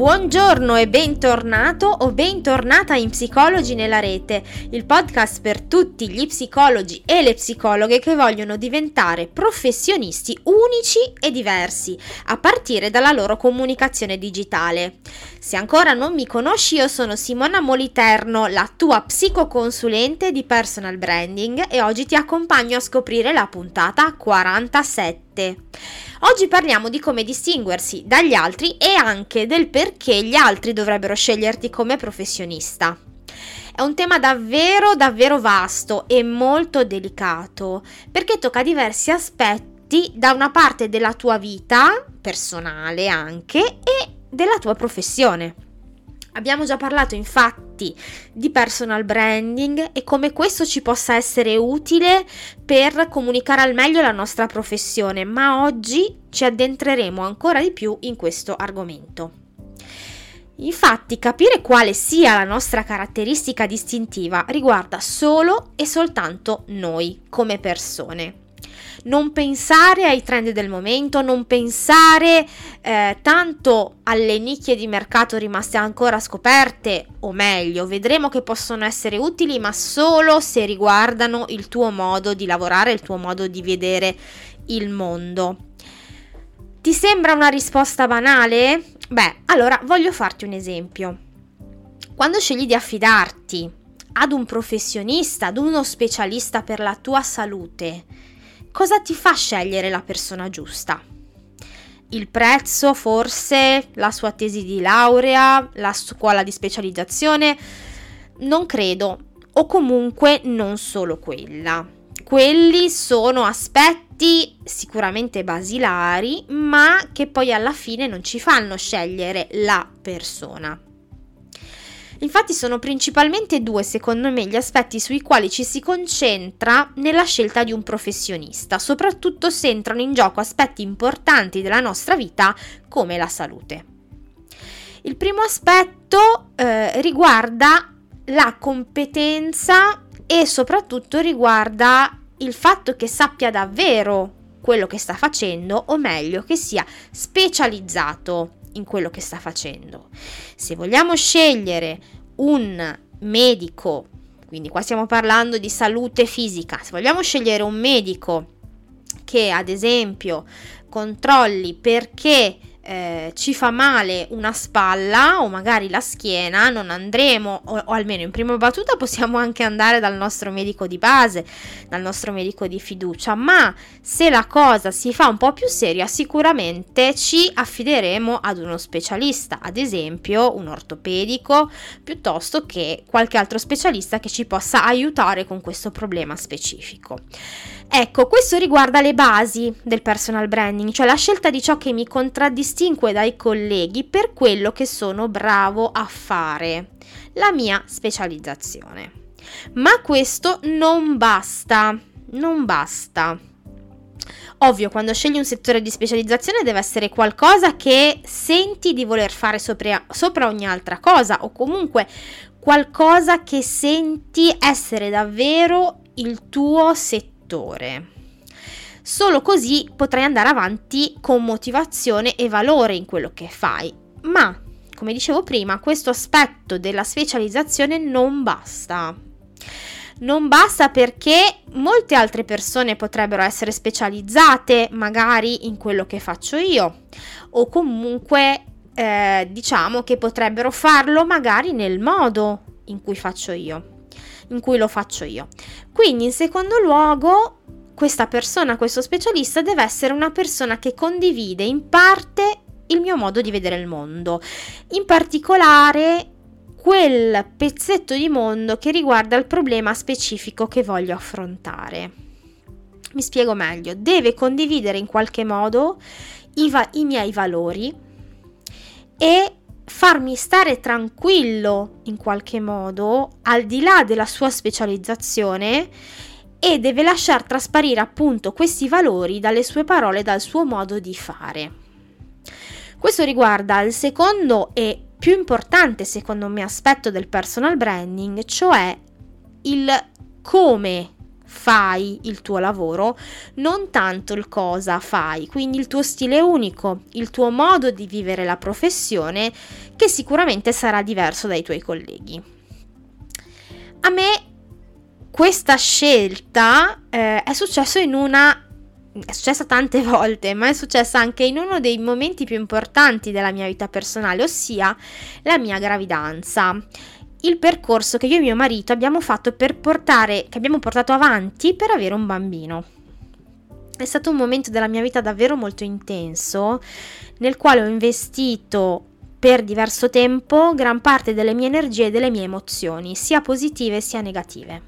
Buongiorno e bentornato o bentornata in Psicologi nella rete, il podcast per tutti gli psicologi e le psicologhe che vogliono diventare professionisti unici e diversi, a partire dalla loro comunicazione digitale. Se ancora non mi conosci, io sono Simona Moliterno, la tua psicoconsulente di personal branding e oggi ti accompagno a scoprire la puntata 47. Oggi parliamo di come distinguersi dagli altri e anche del perché gli altri dovrebbero sceglierti come professionista. È un tema davvero davvero vasto e molto delicato perché tocca diversi aspetti da una parte della tua vita personale anche e della tua professione. Abbiamo già parlato infatti di personal branding e come questo ci possa essere utile per comunicare al meglio la nostra professione, ma oggi ci addentreremo ancora di più in questo argomento. Infatti capire quale sia la nostra caratteristica distintiva riguarda solo e soltanto noi come persone non pensare ai trend del momento, non pensare eh, tanto alle nicchie di mercato rimaste ancora scoperte, o meglio, vedremo che possono essere utili, ma solo se riguardano il tuo modo di lavorare, il tuo modo di vedere il mondo. Ti sembra una risposta banale? Beh, allora voglio farti un esempio. Quando scegli di affidarti ad un professionista, ad uno specialista per la tua salute, cosa ti fa scegliere la persona giusta? Il prezzo, forse, la sua tesi di laurea, la scuola di specializzazione? Non credo, o comunque non solo quella. Quelli sono aspetti sicuramente basilari, ma che poi alla fine non ci fanno scegliere la persona. Infatti sono principalmente due, secondo me, gli aspetti sui quali ci si concentra nella scelta di un professionista, soprattutto se entrano in gioco aspetti importanti della nostra vita come la salute. Il primo aspetto eh, riguarda la competenza e soprattutto riguarda il fatto che sappia davvero quello che sta facendo o meglio che sia specializzato in quello che sta facendo. Se vogliamo scegliere un medico, quindi qua stiamo parlando di salute fisica, se vogliamo scegliere un medico che ad esempio controlli perché eh, ci fa male una spalla o magari la schiena, non andremo, o, o, almeno in prima battuta possiamo anche andare dal nostro medico di base, dal nostro medico di fiducia, ma se la cosa si fa un po' più seria, sicuramente ci affideremo ad uno specialista, ad esempio un ortopedico, piuttosto che qualche altro specialista che ci possa aiutare con questo problema specifico. Ecco, questo riguarda le basi del personal branding, cioè la scelta di ciò che mi contraddistingue dai colleghi per quello che sono bravo a fare, la mia specializzazione. Ma questo non basta, non basta. Ovvio, quando scegli un settore di specializzazione deve essere qualcosa che senti di voler fare sopra, sopra ogni altra cosa o comunque qualcosa che senti essere davvero il tuo settore settore. Solo così potrai andare avanti con motivazione e valore in quello che fai. Ma, come dicevo prima, questo aspetto della specializzazione non basta. Non basta perché molte altre persone potrebbero essere specializzate magari in quello che faccio io o comunque eh, diciamo che potrebbero farlo magari nel modo in cui faccio io in cui lo faccio io. Quindi in secondo luogo questa persona, questo specialista deve essere una persona che condivide in parte il mio modo di vedere il mondo, in particolare quel pezzetto di mondo che riguarda il problema specifico che voglio affrontare. Mi spiego meglio, deve condividere in qualche modo i, va- i miei valori e farmi stare tranquillo in qualche modo, al di là della sua specializzazione, e deve lasciar trasparire appunto questi valori dalle sue parole, dal suo modo di fare. Questo riguarda il secondo e più importante secondo me aspetto del personal branding, cioè il come fai il tuo lavoro, non tanto il cosa fai, quindi il tuo stile unico, il tuo modo di vivere la professione che sicuramente sarà diverso dai tuoi colleghi. A me questa scelta eh, è successo in una è successa tante volte, ma è successa anche in uno dei momenti più importanti della mia vita personale, ossia la mia gravidanza il percorso che io e mio marito abbiamo fatto per portare, che abbiamo portato avanti per avere un bambino. È stato un momento della mia vita davvero molto intenso, nel quale ho investito per diverso tempo gran parte delle mie energie e delle mie emozioni, sia positive sia negative.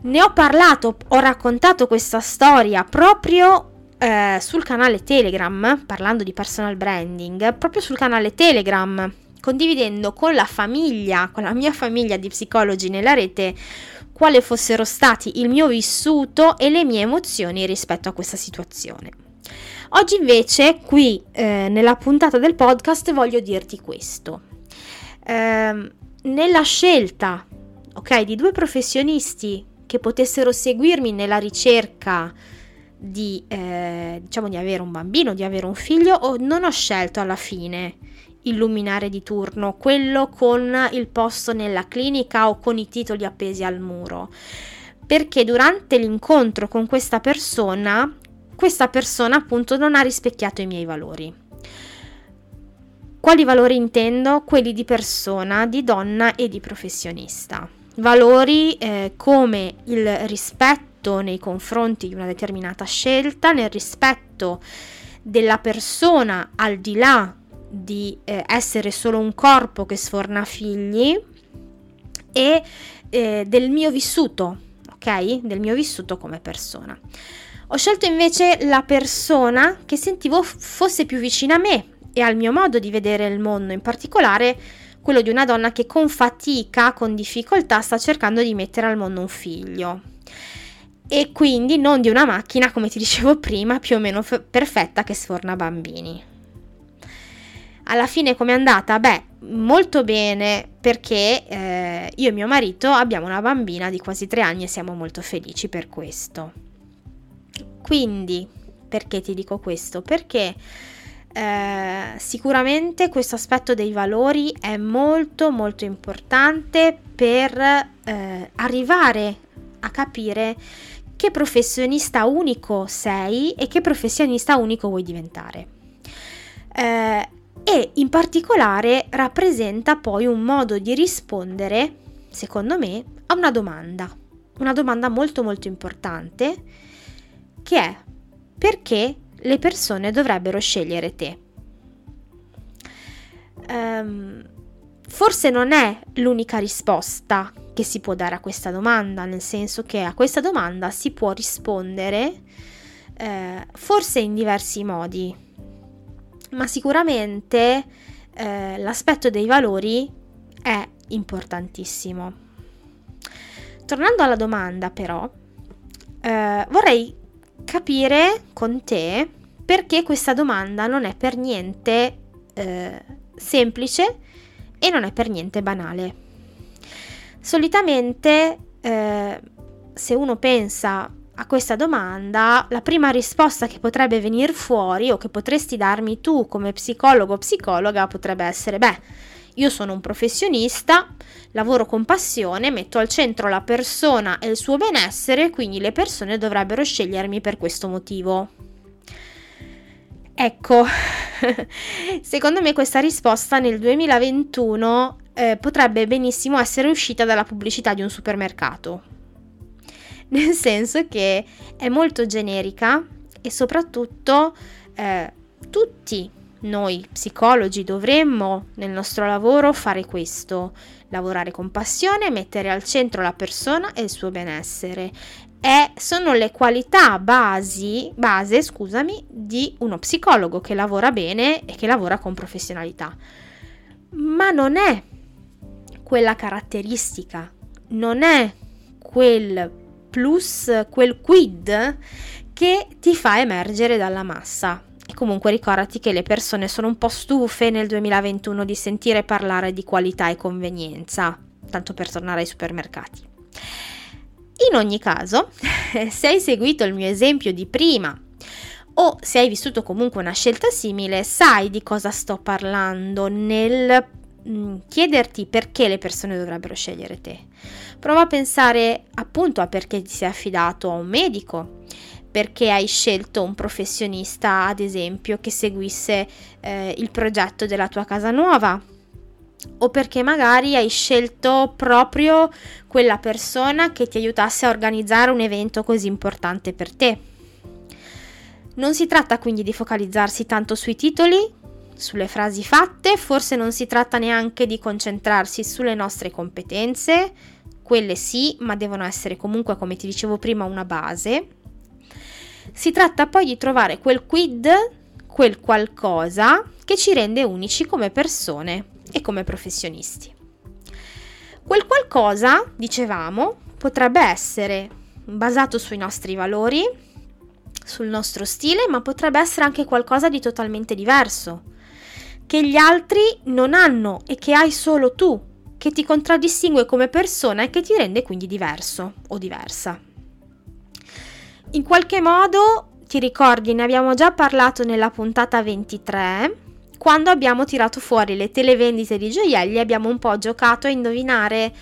Ne ho parlato, ho raccontato questa storia proprio eh, sul canale Telegram, parlando di personal branding, proprio sul canale Telegram condividendo con la famiglia, con la mia famiglia di psicologi nella rete, quali fossero stati il mio vissuto e le mie emozioni rispetto a questa situazione. Oggi invece qui eh, nella puntata del podcast voglio dirti questo. Eh, nella scelta ok, di due professionisti che potessero seguirmi nella ricerca di, eh, diciamo, di avere un bambino, di avere un figlio, non ho scelto alla fine il luminare di turno, quello con il posto nella clinica o con i titoli appesi al muro. Perché durante l'incontro con questa persona, questa persona appunto non ha rispecchiato i miei valori. Quali valori intendo? Quelli di persona, di donna e di professionista. Valori eh, come il rispetto nei confronti di una determinata scelta, nel rispetto della persona al di là di eh, essere solo un corpo che sforna figli e eh, del mio vissuto, ok? Del mio vissuto come persona. Ho scelto invece la persona che sentivo fosse più vicina a me e al mio modo di vedere il mondo, in particolare quello di una donna che con fatica, con difficoltà sta cercando di mettere al mondo un figlio. E quindi non di una macchina, come ti dicevo prima, più o meno f- perfetta che sforna bambini. Alla fine com'è andata? Beh, molto bene perché eh, io e mio marito abbiamo una bambina di quasi tre anni e siamo molto felici per questo. Quindi, perché ti dico questo? Perché eh, sicuramente questo aspetto dei valori è molto molto importante per eh, arrivare a capire che professionista unico sei e che professionista unico vuoi diventare. Eh, e in particolare rappresenta poi un modo di rispondere, secondo me, a una domanda, una domanda molto molto importante che è perché le persone dovrebbero scegliere te? Um, forse non è l'unica risposta che si può dare a questa domanda, nel senso che a questa domanda si può rispondere eh, forse in diversi modi ma sicuramente eh, l'aspetto dei valori è importantissimo. Tornando alla domanda però, eh, vorrei capire con te perché questa domanda non è per niente eh, semplice e non è per niente banale. Solitamente eh, se uno pensa a questa domanda, la prima risposta che potrebbe venire fuori o che potresti darmi tu come psicologo o psicologa potrebbe essere, beh, io sono un professionista, lavoro con passione, metto al centro la persona e il suo benessere, quindi le persone dovrebbero scegliermi per questo motivo. Ecco, secondo me questa risposta nel 2021 eh, potrebbe benissimo essere uscita dalla pubblicità di un supermercato nel senso che è molto generica e soprattutto eh, tutti noi psicologi dovremmo nel nostro lavoro fare questo, lavorare con passione, mettere al centro la persona e il suo benessere. E sono le qualità basi, base scusami, di uno psicologo che lavora bene e che lavora con professionalità. Ma non è quella caratteristica, non è quel plus quel quid che ti fa emergere dalla massa. E comunque ricordati che le persone sono un po' stufe nel 2021 di sentire parlare di qualità e convenienza, tanto per tornare ai supermercati. In ogni caso, se hai seguito il mio esempio di prima o se hai vissuto comunque una scelta simile, sai di cosa sto parlando nel mm, chiederti perché le persone dovrebbero scegliere te. Prova a pensare appunto a perché ti sei affidato a un medico, perché hai scelto un professionista, ad esempio, che seguisse eh, il progetto della tua casa nuova o perché magari hai scelto proprio quella persona che ti aiutasse a organizzare un evento così importante per te. Non si tratta quindi di focalizzarsi tanto sui titoli, sulle frasi fatte, forse non si tratta neanche di concentrarsi sulle nostre competenze, quelle sì, ma devono essere comunque, come ti dicevo prima, una base. Si tratta poi di trovare quel quid, quel qualcosa che ci rende unici come persone e come professionisti. Quel qualcosa, dicevamo, potrebbe essere basato sui nostri valori, sul nostro stile, ma potrebbe essere anche qualcosa di totalmente diverso, che gli altri non hanno e che hai solo tu, che ti contraddistingue come persona e che ti rende quindi diverso o diversa. In qualche modo, ti ricordi, ne abbiamo già parlato nella puntata 23, quando abbiamo tirato fuori le televendite di gioielli abbiamo un po' giocato a indovinare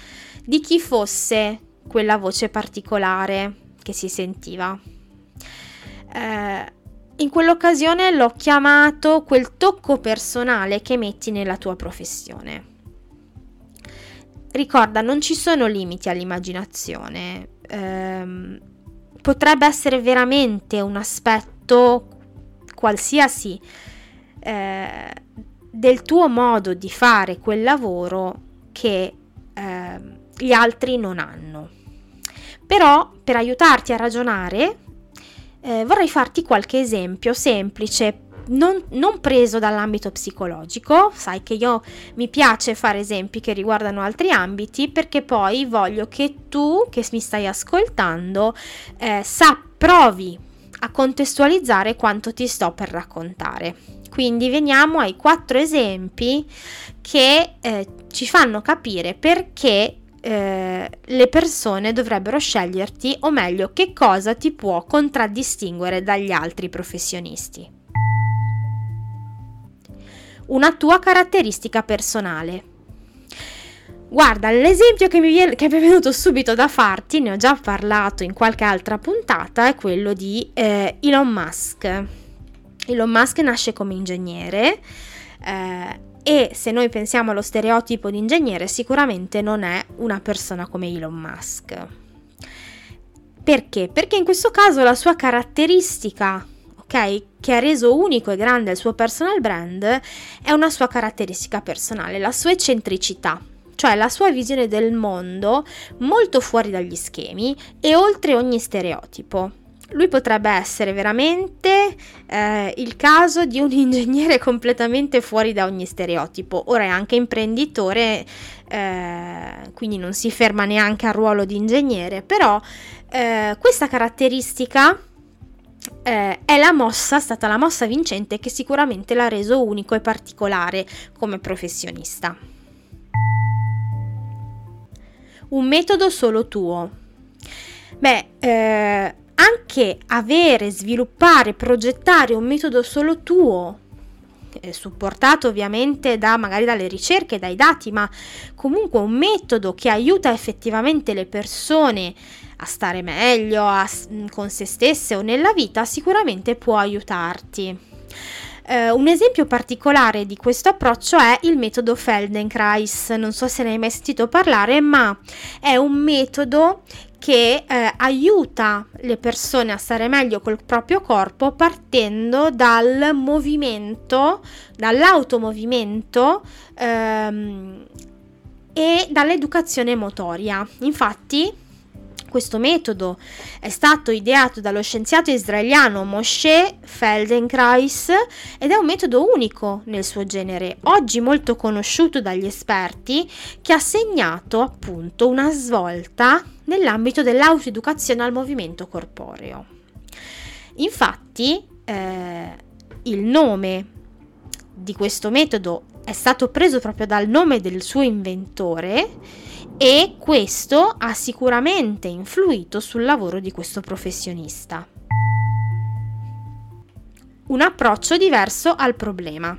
di chi fosse quella voce particolare che si sentiva. Eh, in quell'occasione l'ho chiamato quel tocco personale che metti nella tua professione. Ricorda, non ci sono limiti all'immaginazione. Eh, potrebbe essere veramente un aspetto qualsiasi eh, del tuo modo di fare quel lavoro che eh, gli altri non hanno. Però per aiutarti a ragionare eh, vorrei farti qualche esempio semplice, non, non, preso dall'ambito psicologico, sai che io mi piace fare esempi che riguardano altri ambiti perché poi voglio che tu che mi stai ascoltando eh, sa, provi a contestualizzare quanto ti sto per raccontare. Quindi veniamo ai quattro esempi che eh, ci fanno capire perché eh, le persone dovrebbero sceglierti o meglio che cosa ti può contraddistinguere dagli altri professionisti. Una tua caratteristica personale. Guarda, l'esempio che mi, viene, che mi, è venuto subito da farti, ne ho già parlato in qualche altra puntata, è quello di eh, Elon Musk. Elon Musk nasce come ingegnere eh, e se noi pensiamo allo stereotipo di ingegnere sicuramente non è una persona come Elon Musk. Perché? Perché in questo caso la sua caratteristica, ok, che ha reso unico e grande il suo personal brand, è una sua caratteristica personale, la sua eccentricità, cioè la sua visione del mondo molto fuori dagli schemi e oltre ogni stereotipo lui potrebbe essere veramente eh, il caso di un ingegnere completamente fuori da ogni stereotipo. Ora è anche imprenditore, eh, quindi non si ferma neanche al ruolo di ingegnere, però eh, questa caratteristica eh, è la mossa, stata la mossa vincente che sicuramente l'ha reso unico e particolare come professionista. Un metodo solo tuo. Beh, eh, anche avere, sviluppare, progettare un metodo solo tuo, eh, supportato ovviamente da magari dalle ricerche, dai dati, ma comunque un metodo che aiuta effettivamente le persone a stare meglio a, con se stesse o nella vita, sicuramente può aiutarti. Uh, un esempio particolare di questo approccio è il metodo Feldenkrais, non so se ne hai mai sentito parlare, ma è un metodo che eh, aiuta le persone a stare meglio col proprio corpo partendo dal movimento, dall'automovimento ehm, e dall'educazione motoria. Infatti, questo metodo è stato ideato dallo scienziato israeliano Moshe Feldenkrais ed è un metodo unico nel suo genere, oggi molto conosciuto dagli esperti, che ha segnato appunto una svolta nell'ambito dell'autoeducazione al movimento corporeo. Infatti, eh, il nome di questo metodo è stato preso proprio dal nome del suo inventore e questo ha sicuramente influito sul lavoro di questo professionista. Un approccio diverso al problema.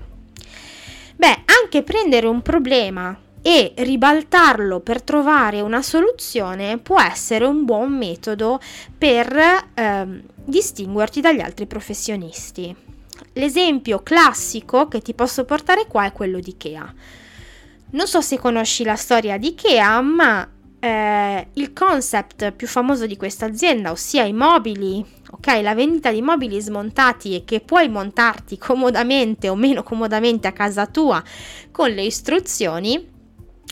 Beh, anche prendere un problema e ribaltarlo per trovare una soluzione può essere un buon metodo per eh, distinguerti dagli altri professionisti. L'esempio classico che ti posso portare qua è quello di Ikea. Non so se conosci la storia di Ikea, ma eh, il concept più famoso di questa azienda, ossia i mobili, ok, la vendita di mobili smontati e che puoi montarti comodamente o meno comodamente a casa tua con le istruzioni,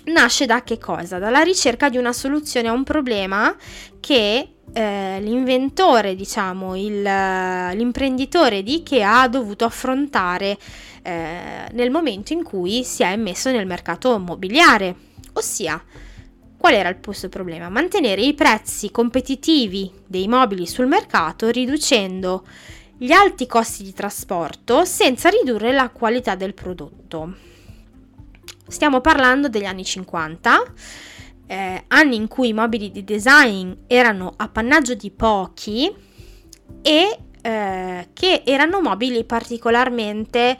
nasce da che cosa? Dalla ricerca di una soluzione a un problema che eh, l'inventore, diciamo, il, l'imprenditore di Ikea ha dovuto affrontare eh, nel momento in cui si è messo nel mercato immobiliare. Ossia, qual era il suo problema? Mantenere i prezzi competitivi dei mobili sul mercato riducendo gli alti costi di trasporto senza ridurre la qualità del prodotto. Stiamo parlando degli anni 50, eh, anni in cui i mobili di design erano appannaggio di pochi e eh, che erano mobili particolarmente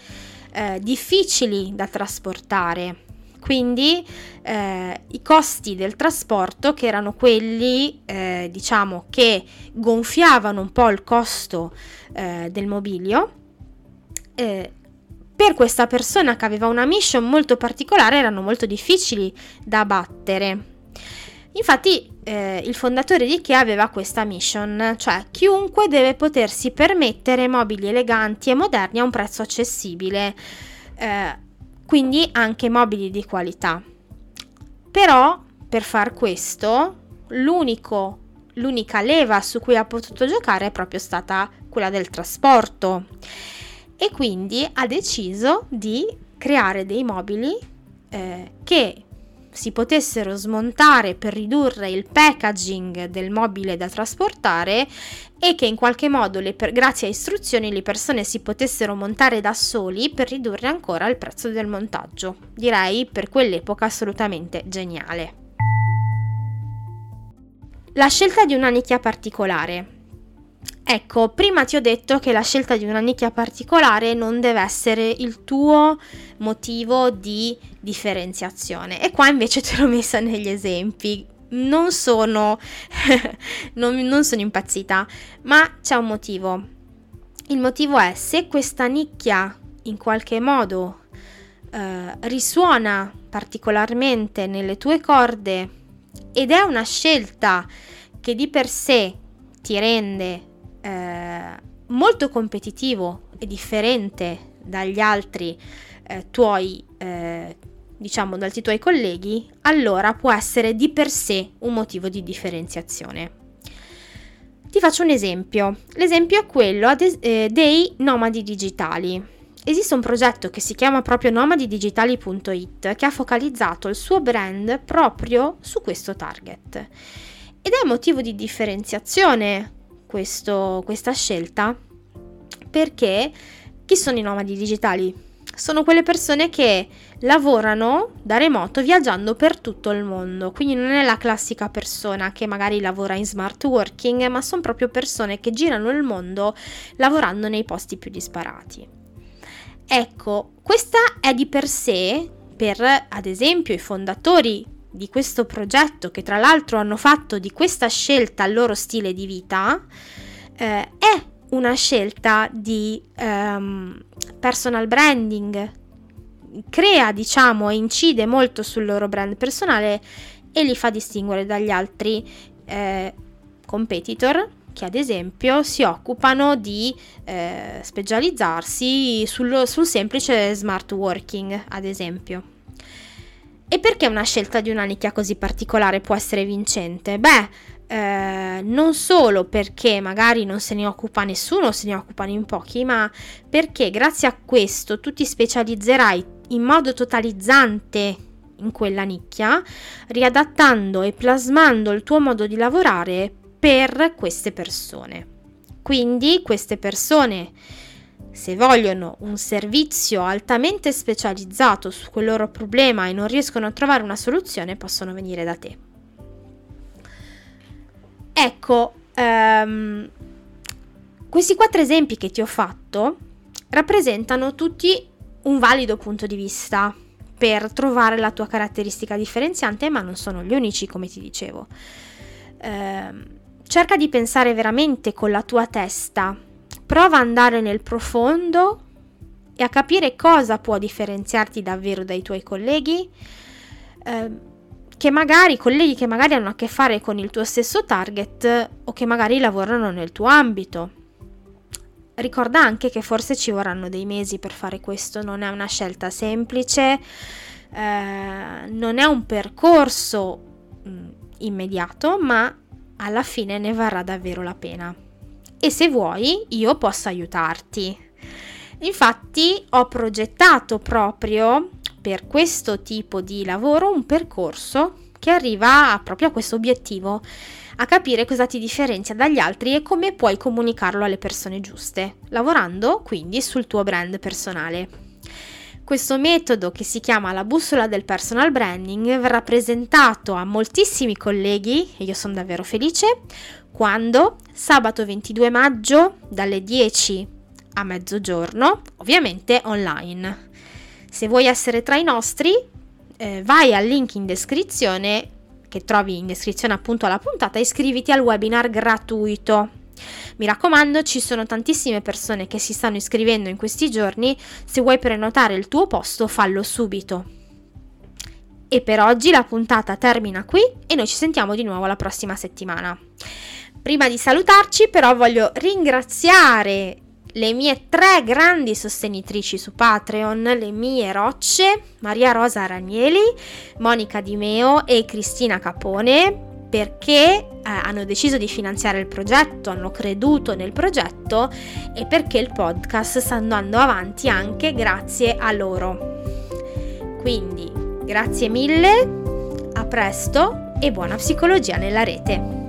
eh, difficili da trasportare. Quindi eh, i costi del trasporto, che erano quelli, eh, diciamo, che gonfiavano un po' il costo eh, del mobilio, eh, per questa persona che aveva una mission molto particolare erano molto difficili da battere. Infatti eh, il fondatore di Ikea aveva questa mission, cioè chiunque deve potersi permettere mobili eleganti e moderni a un prezzo accessibile, eh, quindi anche mobili di qualità. Però per far questo l'unica leva su cui ha potuto giocare è proprio stata quella del trasporto e quindi ha deciso di creare dei mobili eh, che si potessero smontare per ridurre il packaging del mobile da trasportare e che in qualche modo, per, grazie a istruzioni, le persone si potessero montare da soli per ridurre ancora il prezzo del montaggio. Direi per quell'epoca assolutamente geniale. La scelta di una nicchia particolare. Ecco, prima ti ho detto che la scelta di una nicchia particolare non deve essere il tuo motivo di differenziazione e qua invece te l'ho messa negli esempi. Non sono, non, non sono impazzita, ma c'è un motivo. Il motivo è se questa nicchia in qualche modo eh, risuona particolarmente nelle tue corde ed è una scelta che di per sé ti rende eh, molto competitivo e differente dagli altri eh, tuoi, eh, diciamo, dagli tuoi colleghi, allora può essere di per sé un motivo di differenziazione. Ti faccio un esempio. L'esempio è quello eh, dei nomadi digitali. Esiste un progetto che si chiama proprio nomadidigitali.it che ha focalizzato il suo brand proprio su questo target. Ed è motivo di differenziazione questo, questa scelta perché chi sono i nomadi digitali? Sono quelle persone che lavorano da remoto viaggiando per tutto il mondo, quindi non è la classica persona che magari lavora in smart working, ma sono proprio persone che girano il mondo lavorando nei posti più disparati. Ecco, questa è di per sé, per ad esempio i fondatori di questo progetto, che tra l'altro hanno fatto di questa scelta il loro stile di vita, eh, è una scelta di um, personal branding, crea diciamo e incide molto sul loro brand personale e li fa distinguere dagli altri eh, competitor che ad esempio si occupano di eh, specializzarsi sul, sul semplice smart working ad esempio. E perché una scelta di una nicchia così particolare può essere vincente? Beh, eh, non solo perché magari non se ne occupa nessuno, se ne occupano in pochi, ma perché grazie a questo tu ti specializzerai in modo totalizzante in quella nicchia, riadattando e plasmando il tuo modo di lavorare per queste persone. Quindi queste persone se vogliono un servizio altamente specializzato su quel loro problema e non riescono a trovare una soluzione, possono venire da te. Ecco, um, questi quattro esempi che ti ho fatto rappresentano tutti un valido punto di vista per trovare la tua caratteristica differenziante, ma non sono gli unici, come ti dicevo. Eh, cerca di pensare veramente con la tua testa, prova ad andare nel profondo e a capire cosa può differenziarti davvero dai tuoi colleghi, eh, che magari colleghi che magari hanno a che fare con il tuo stesso target o che magari lavorano nel tuo ambito. Ricorda anche che forse ci vorranno dei mesi per fare questo, non è una scelta semplice, eh, non è un percorso mh, mm, immediato, ma alla fine ne varrà davvero la pena. E se vuoi, io posso aiutarti. Infatti ho progettato proprio per questo tipo di lavoro un percorso che arriva proprio a questo obiettivo a capire cosa ti differenzia dagli altri e come puoi comunicarlo alle persone giuste, lavorando quindi sul tuo brand personale. Questo metodo che si chiama la bussola del personal branding verrà presentato a moltissimi colleghi e io sono davvero felice quando sabato 22 maggio dalle 10 a mezzogiorno, ovviamente online. Se vuoi essere tra i nostri, eh, vai al link in descrizione che trovi in descrizione appunto alla puntata, iscriviti al webinar gratuito. Mi raccomando, ci sono tantissime persone che si stanno iscrivendo in questi giorni, se vuoi prenotare il tuo posto fallo subito. E per oggi la puntata termina qui e noi ci sentiamo di nuovo la prossima settimana. Prima di salutarci però voglio ringraziare le mie tre grandi sostenitrici su Patreon, le mie rocce, Maria Rosa Ranieli, Monica Di Meo e Cristina Capone, perché eh, hanno deciso di finanziare il progetto, hanno creduto nel progetto e perché il podcast sta andando avanti anche grazie a loro. Quindi, grazie mille, a presto e buona psicologia nella rete.